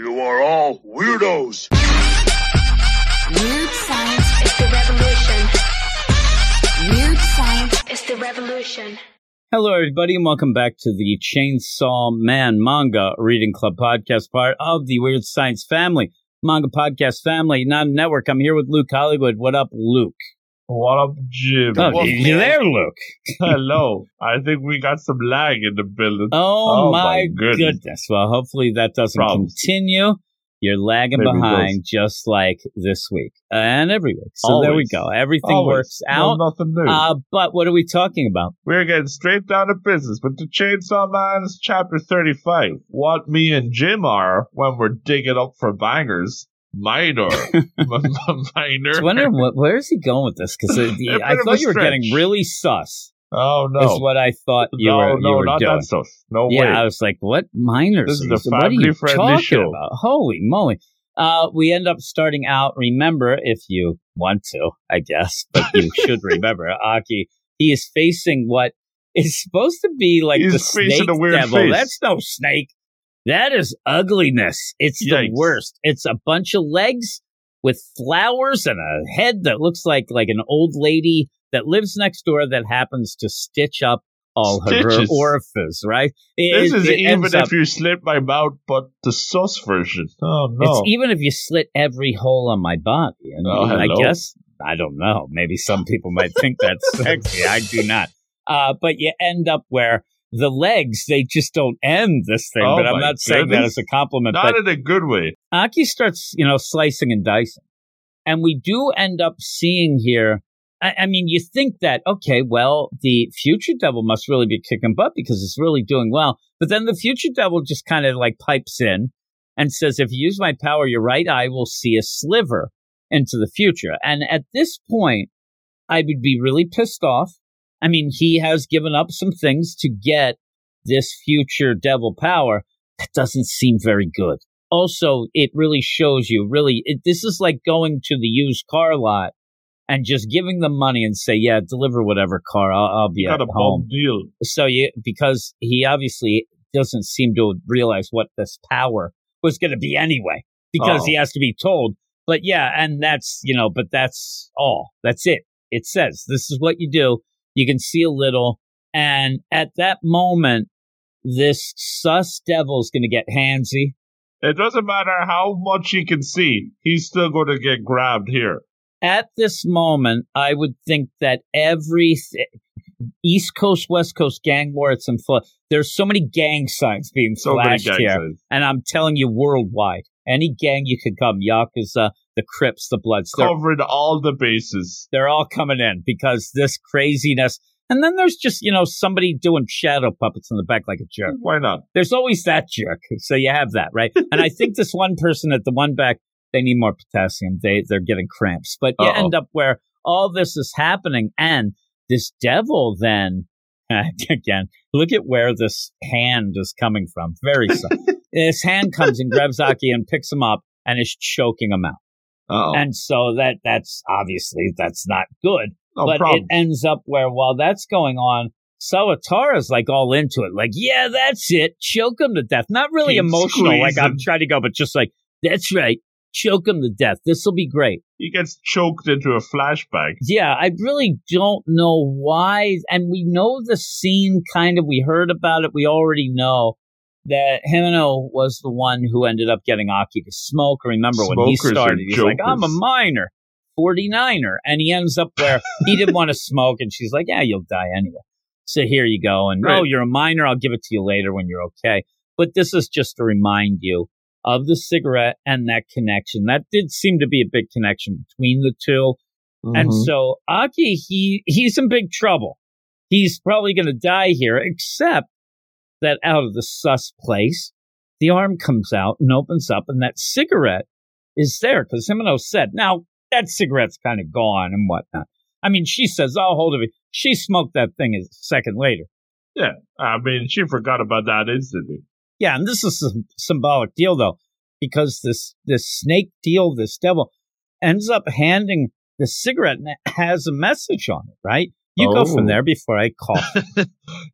You are all weirdos. Weird science is the revolution. Weird science is the revolution. Hello, everybody, and welcome back to the Chainsaw Man Manga Reading Club podcast, part of the Weird Science family, manga podcast family, not a network. I'm here with Luke Hollywood. What up, Luke? What up, Jim? Oh, Well, you there, Luke? Hello. I think we got some lag in the building. Oh, Oh, my, my goodness. goodness. Well, hopefully that doesn't Problems. continue. You're lagging Maybe behind just like this week and every week. So there we go. Everything Always. works No, out. nothing new. Uh, but what are we talking about? We're getting straight down to business with the Chainsaw Man's chapter 35. What me and Jim are when we're digging up for bangers. Minor. Minor. I wonder what, where is he going with this? Because I thought you were getting really sus. Oh, no. Is what I thought you no, were, you no, were not doing. that stuff. No yeah, way. I was like, what minors? This is a you- what are you family-friendly talking show. about? Holy moly. Uh, we end up starting out, remember, if you want to, I guess, but you should remember, Aki, he is facing what is supposed to be like He's the snake devil. face. That's no snake. That is ugliness. It's the worst. It's a bunch of legs with flowers and a head that looks like like an old lady that lives next door that happens to stitch up all of her Stitches. orifice, right? It- this is it even if up- you slit my mouth, but the sauce version. Oh, no. It's even if you slit every hole on my body. And Oh, I guess I don't know. Maybe some people might think that's sexy. I do not. Uh, but you end up where the legs they just don't end this thing. Oh, but I'm not saying that as a compliment. Not in a good way. Aki starts, you know, slicing and dicing. And we do end up seeing here. I, I mean, you think that, okay, well, the future devil must really be kicking butt because it's really doing well. But then the future devil just kind of like pipes in and says, if you use my power, your right eye will see a sliver into the future. And at this point, I would be really pissed off. I mean, he has given up some things to get this future devil power. That doesn't seem very good also it really shows you really it, this is like going to the used car lot and just giving them money and say yeah deliver whatever car i'll, I'll be got at a home deal. so you because he obviously doesn't seem to realize what this power was going to be anyway because Oh. he has to be told but yeah and that's you know but that's all that's it it says this is what you do you can see a little and at that moment this sus devil's going to get handsy It doesn't matter how much he can see, he's still going to get grabbed here. at this moment, I would think that every East Coast, West Coast gang war, it's in full. There's so many gang signs being So flashed here, signs. and I'm telling you, worldwide, any gang you could come, Yakuza, the Crips, the Bloods, Covering all the bases. they're all coming in because this craziness. And then there's just you know somebody doing shadow puppets in the back like a jerk. Why not? There's always that jerk. So you have that, right? and I think this one person at the one back, they need more potassium. They they're getting cramps. But you Uh-oh. end up where all this is happening and this devil then again, look at where this hand is coming from. Very subtle. this hand comes and grabs Aki and picks him up and is choking him out. Uh-oh. And so that that's obviously that's not good no but problem. it ends up where while that's going on, Sawatara's like all into it, like, yeah, that's it, choke him to death. Not really Keep emotional, like I'm trying to go, but just like, that's right, choke him to death. This will be great. he gets choked into a flashback. Yeah, I really don't know why, and we know the scene kind of. We heard about it. We already know that Himeno was the one who ended up getting Aki to smoke. Remember when he started, he's like, "I'm a minor." 49er and he ends up where he didn't want to smoke and she's like yeah you'll die anyway. So here you go. And oh you're a minor i'll give it to you later when you're okay. But this is just to remind you of the cigarette and that connection. That did seem to be a big connection between the 2 and Mhm. so aki he he's in big trouble. He's probably going to die here except that out of the sus place the arm comes out and opens up and that cigarette is there because Himeno said now that cigarette's kind of gone and whatnot. I mean, she says, I'll hold of it. She smoked that thing a second later. yeah, I mean, she forgot about that instantly. Yeah, and this is a symbolic deal though, because this this snake deal, this devil, ends up handing the cigarette and it has a message on it, right? You go from Oh. there before I cough.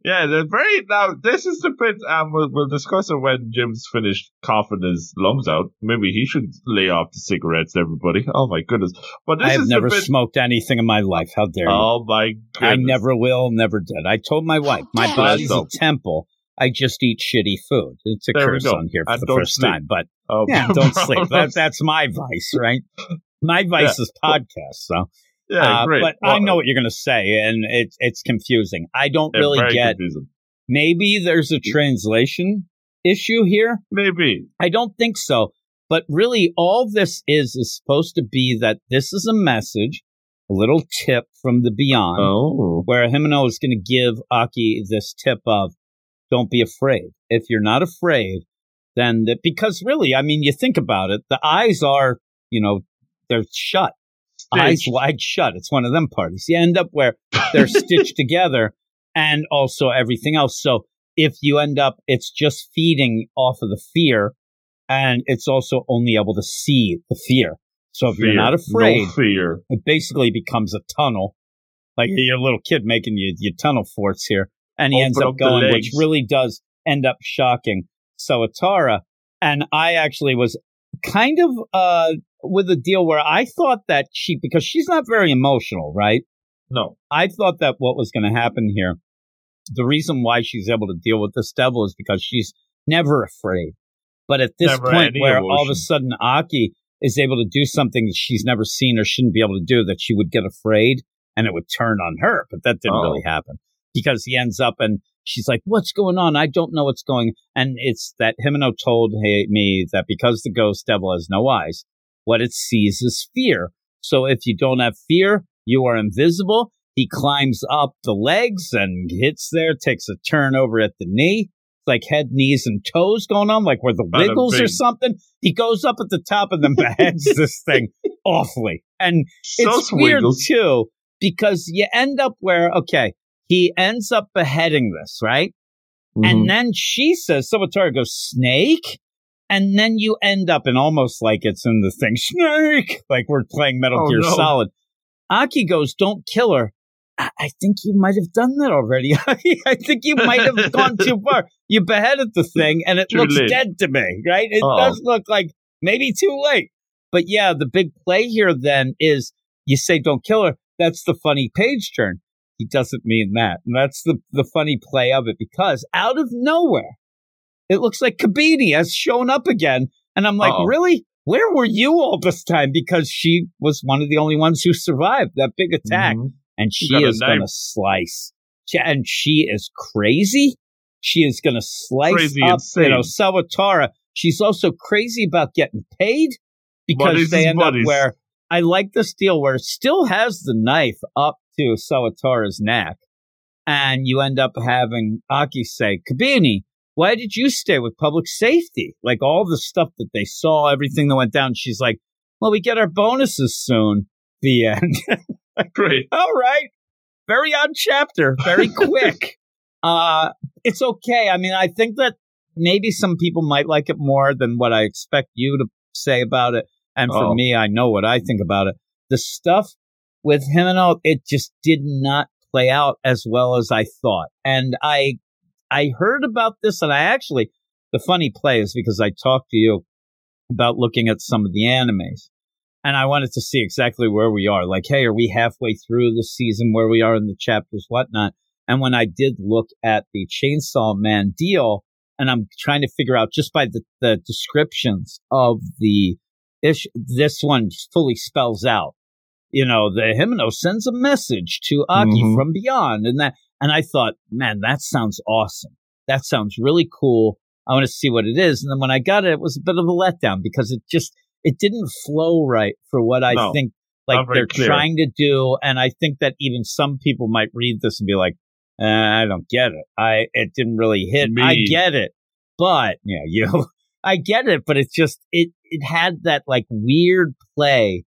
yeah, they're very now. This is the bit, and we'll, we'll discuss it when Jim's finished coughing his lungs out. Maybe he should lay off the cigarettes, everybody. Oh my goodness! But this I have is never bit. smoked anything in my life. How dare you? oh my goodness! I never will, never did. I told my wife, my body's a temple. I just eat shitty food. It's a There curse on here for And the first sleep. time, but Oh, yeah, don't sleep. That, that's my vice, right? My vice is podcasts, So, yeah, uh, great. but I know what you're going to say, and it's it's confusing. I don't really get. confusing. Maybe there's a translation issue here. Maybe. I don't think so. But really, all this is is supposed to be that this is a message, a little tip from the beyond, Oh, where Himeno is going to give Aki this tip of, don't be afraid. If you're not afraid, then that because really, I mean, you think about it, the eyes are, you know, they're shut, eyes wide shut. It's one of them parties. You end up where they're stitched together and also everything else. So if you end up, it's just feeding off of the fear and it's also only able to see the fear. So if you're not afraid, no fear. it basically becomes a tunnel. Like your little kid making you your tunnel forts here. And he ends up up going, which really does end up shocking Sawatara. And I actually was kind of uh with a deal where I thought that she because she's not very emotional, right? No. I thought that what was going to happen here, the reason why she's able to deal with this devil is because she's never afraid. But at this Never point, where all of a sudden Aki is able to do something that she's never seen or shouldn't be able to do, that she would get afraid and it would turn on her. But that didn't Oh. really happen because he ends up and she's like, "What's going on? I don't know what's going." And it's that Himeno told me that because the ghost devil has no eyes, what it sees is fear. So if you don't have fear, you are invisible. He climbs up the legs and hits there, takes a turn over at the knee. It's like head, knees, and toes going on, like where the wiggles or something. He goes up at the top and then beheads this thing awfully. And So it's weird too because you end up where okay he ends up beheading this right? Mm-hmm. and then she says Sawatara goes snake? And then you end up in almost like it's in the thing snake! Like we're playing Metal Oh, Gear no. Solid. Aki goes don't kill her. I, I think you might have done that already. I think you might have gone too far. You beheaded the thing and it Too looks late. dead to me right? It Uh-oh. does look like maybe too late. But yeah the big play here then is you say don't kill her. That's the funny page turn he doesn't mean that. And that's the the funny play of it because out of nowhere it looks like kobeni has shown up again. And i'm like Uh-oh. really? Where were you all this time? Because she was one of the only ones who survived that big attack. Mhm. and she is going to slice. And she is crazy. She is going to slice Crazy up insane. you know Sawatara she's also crazy about getting paid because they end up where I like this deal where it still has the knife up to Sawatara's neck, and you end up having Aki say, Kobeni, why did you stay with public safety? Like all the stuff that they saw, everything that went down. She's like, well, we get our bonuses soon. The end. Great. all right. Very odd chapter. Very quick. uh, it's okay. I mean, I think that maybe some people might like it more than what I expect you to say about it. And for Oh. me, I know what I think about it. The stuff with him and all, it just did not play out as well as I thought. And I, I heard about this and I actually, the funny play is because I talked to you about looking at some of the animes and I wanted to see exactly where we are. Like, hey, are we halfway through the season where we are in the chapters, whatnot? And when I did look at the Chainsaw Man deal, and I'm trying to figure out just by the, the descriptions of the ish, this one fully spells out. You know, the Himeno sends a message to Aki Mhm. from beyond, and that, and I thought, man, that sounds awesome. That sounds really cool. I want to see what it is. And then when I got it, it was a bit of a letdown because it just it didn't flow right for what I No, think like they're clear. trying to do. And I think that even some people might read this and be like, eh, I don't get it. I it didn't really hit. Me. I get it, but yeah, you, I get it, but it's just it it had that like weird play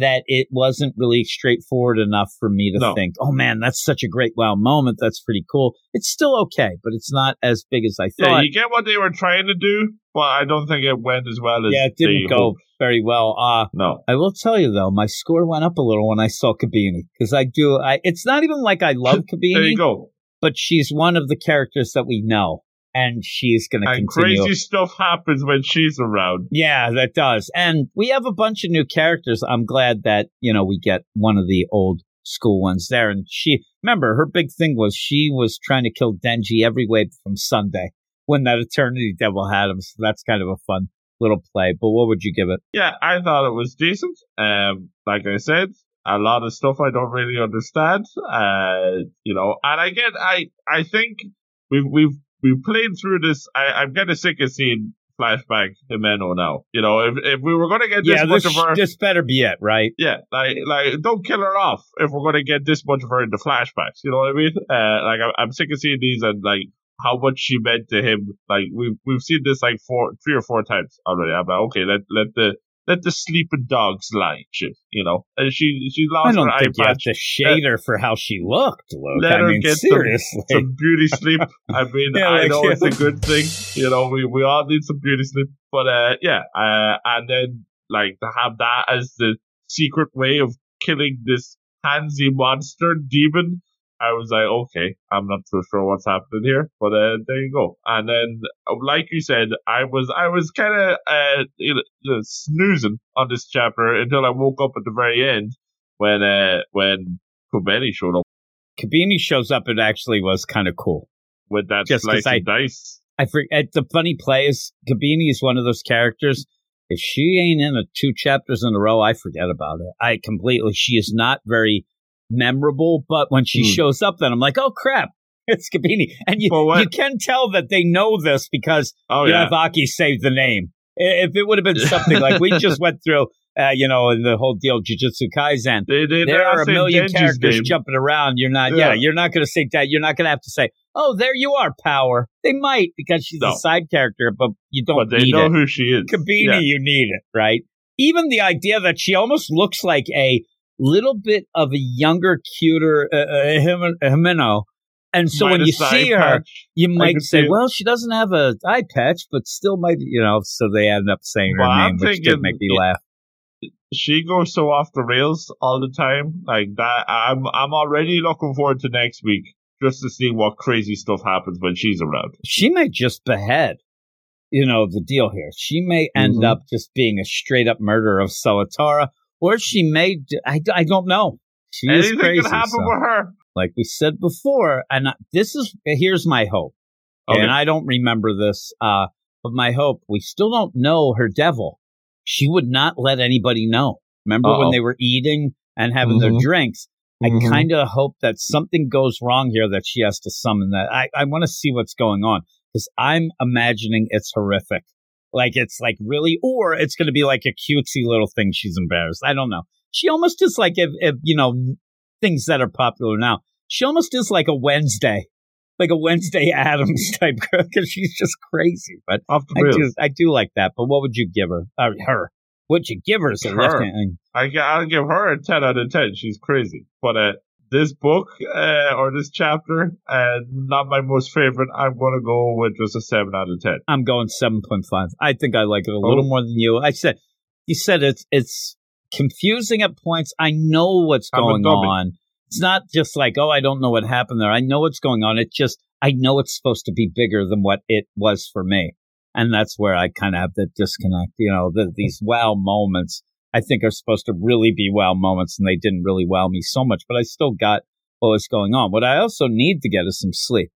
that it wasn't really straightforward enough for me to No. think, oh man, that's such a great wow moment. That's pretty cool. It's still okay, but it's not as big as I thought. Yeah, you get what they were trying to do, but I don't think it went as well as Yeah, it didn't go hoped. very well. Uh, No. I will tell you though, my score went up a little when I saw Kobeni because I do. I it's not even like I love There you go. but she's one of the characters that we know, and she's going to continue. crazy stuff happens when she's around. Yeah, that does. And we have a bunch of new characters. I'm glad that, you know, we get one of the old school ones there. And she, remember, her big thing was she was trying to kill Denji every way from Sunday when that Eternity Devil had him. So that's kind of a fun little play. But what would you give it? Yeah, I thought it was decent. Um, like I said, a lot of stuff I don't really understand. Uh, you know, and again, I I think we've we've we've played through this. I, I'm getting sick of seeing flashback Himeno now. You know, if if we were going to get this yeah, much this, of her, this better be it, right? yeah, like like don't kill her off if we're going to get this much of her into flashbacks. You know what I mean? Uh, like I'm, I'm sick of seeing these and like how much she meant to him. Like we've we've seen this like four, three or four times already. I'm like, okay, let let the let the sleeping dogs lie, shit. You know, and she she I lost don't her think you have patch. to shade her for how she looked, Luke. Let I her mean, get some- seriously. Some beauty sleep. I mean, Yeah, I know yeah. it's a good thing. You know, we, we all need some beauty sleep. But uh, yeah, uh, and then like to have that as the secret way of killing this handsy monster demon. I was like, okay, I'm not so sure what's happening here, but uh, there you go. And then, uh, like you said, I was I was kind of uh, you know, snoozing on this chapter until I woke up at the very end when uh, when Kobeni showed up Kobeni shows up, it actually was kind of cool. with that Just slice I- dice. I forget the funny play is Kobeni is one of those characters. If she ain't in a two chapters in a row, I forget about it. I completely. She is not very memorable, but when she Hmm. shows up, then I'm like, oh crap, it's Kobeni, and you Well, you can tell that they know this because Oh yeah, Yaravaki saved the name. If it would have been something like we just went through, uh, you know, in the whole deal, Jujutsu Kaisen, they, they, there they're a million characters name. jumping around. You're not, yeah, Yeah. you're not going to say that. You're not going to have to say, "Oh, there you are, Power." They might because she's No. a side character, but you don't but they know it. who she is. Kobeni, Yeah. you need it, right? Even the idea that she almost looks like a little bit of a younger, cuter uh, uh, Him- Himeno. And so when you see her, patch. you might say, well, she doesn't have a eye patch, but still might, you know, so they end up saying her Well, I'm name, which did make me laugh. she goes so off the rails all the time. Like that, I'm I'm already looking forward to next week just to see what crazy stuff happens when she's around. she may just behead you know the deal here she may end Mhm. up just being a straight up murder of Sawatara, or she may—I—I don't know she is Anything crazy can happen so, with her. like we said before and I- this is here's my hope Okay. and i don't remember this uh but my hope we still don't know her devil she would not let anybody know remember when Uh-oh. they were eating and having their Mhm. drinks. I kind of hope that something goes wrong here that she has to summon that. I, I want to see what's going on because I'm imagining it's horrific. Like it's like really, or it's going to be like a cutesy little thing she's embarrassed. I don't know. She almost is like if, if you know things that are popular now. She almost is like a Wednesday, like a Wednesday Addams type girl because she's just crazy. But I do, I do like that. But what would you give her? Uh, her? What'd you give her? a Her. I I'll give her a ten out of ten. She's crazy, but uh, this book uh, or this chapter, uh, not my most favorite. I'm gonna go with just a seven out of ten. I'm going seven point five. I think I like it a little Oh. more than you. I said you said it's it's confusing at points. I know what's I'm going on. It's not just like, oh, I don't know what happened there. I know what's going on. It just I know it's supposed to be bigger than what it was for me. And that's where I kind of have the disconnect. You know, the, these wow moments I think are supposed to really be wow moments, and they didn't really wow me so much. But I still got what was going on. What I also need to get is some sleep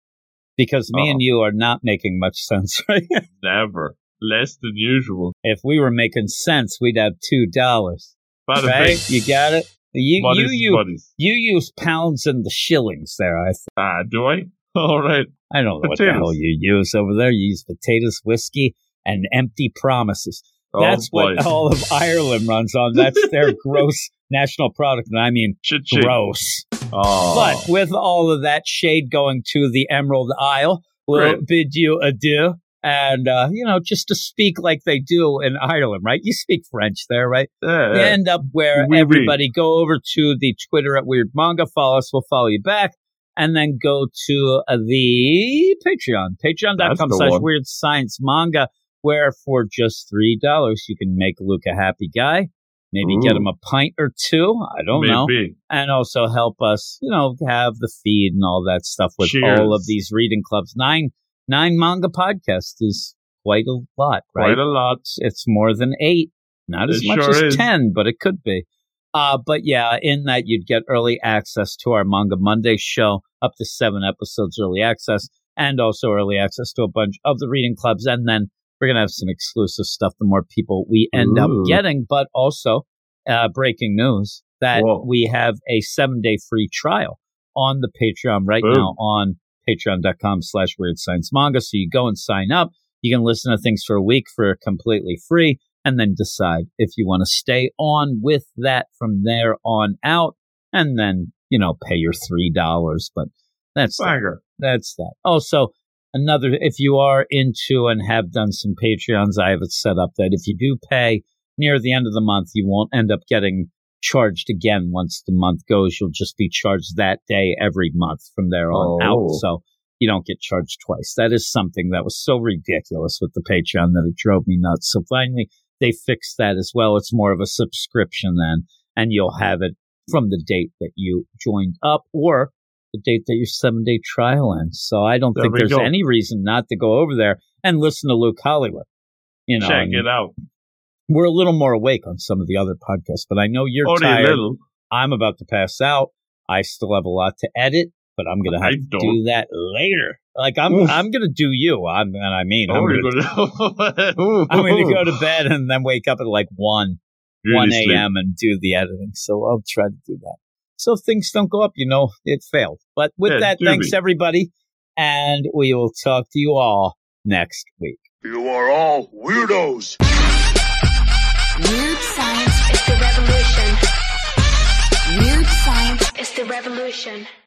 because me Uh-oh. and you are not making much sense right Never less than usual. if we were making sense, we'd have two dollars. Right? bing. You got it. You Buddies you you use pounds and the shillings there. I th- Ah, do I? All right. I don't know what the hell you use over there. You use potatoes, whiskey, and empty promises. That's oh, what all of Ireland runs on. That's their gross national product, and I mean Cha-ching. gross. Oh. But with all of that shade going to the Emerald Isle, we'll Great. bid you adieu and uh, you know, just to speak like they do in Ireland, right? You speak French there, right? Yeah, end up where Oui, oui. everybody go over to the Twitter at Weird Manga, follow us, we'll follow you back, and then go to uh, the Patreon, patreon.com slash. Weird Science Manga, where for just three dollars you can make Luke a happy guy. Maybe get him a pint or two. I don't know and also help us, you know, have the feed and all that stuff with Cheers. all of these reading clubs. Nine nine manga podcasts is quite a lot, right? Quite a lot. It's, more than eight, not as It much sure as is. ten, but it could be. Uh, but yeah, in that you'd get early access to our Manga Monday show, up to seven episodes early access, and also early access to a bunch of the reading clubs. And then we're gonna have some exclusive stuff. The more people we end up getting, but also uh, breaking news that Whoa. we have a seven day free trial on the Patreon right Boom. now on patreon.com slash weird science manga. So you go and sign up. You can listen to things for a week for completely free and then decide if you want to stay on with that from there on out and then, you know, pay your $3. But that's that that's that. Also, another, if you are into and have done some Patreons, I have it set up that if you do pay near the end of the month, you won't end up getting charged again once the month goes. You'll just be charged that day every month from there on oh. out. Oh. So you don't get charged twice. That is something that was so ridiculous with the Patreon that it drove me nuts. So finally, they fixed that as well. It's more of a subscription then, and you'll have it from the date that you joined up or the date that your seven day trial ends. So I don't There think there's go. any reason not to go over there and listen to Luke Hollywood. You know, Check it out. we're a little more awake on some of the other podcasts, but I know you're Only tired. little. I'm about to pass out. I still have a lot to edit, but I'm gonna have I to don't. do that later. Like I'm, Oof. I'm gonna do you. I'm, and I mean, I'm, gonna, gonna, I'm gonna go to bed and then wake up at like one, one Really a.m. and do the editing. So I'll try to do that. So if things don't go up, you know, it failed. But with Yeah, that, thanks me. everybody, and we will talk to you all next week. You are all weirdos. Weird science is the revolution. Weird science is the revolution.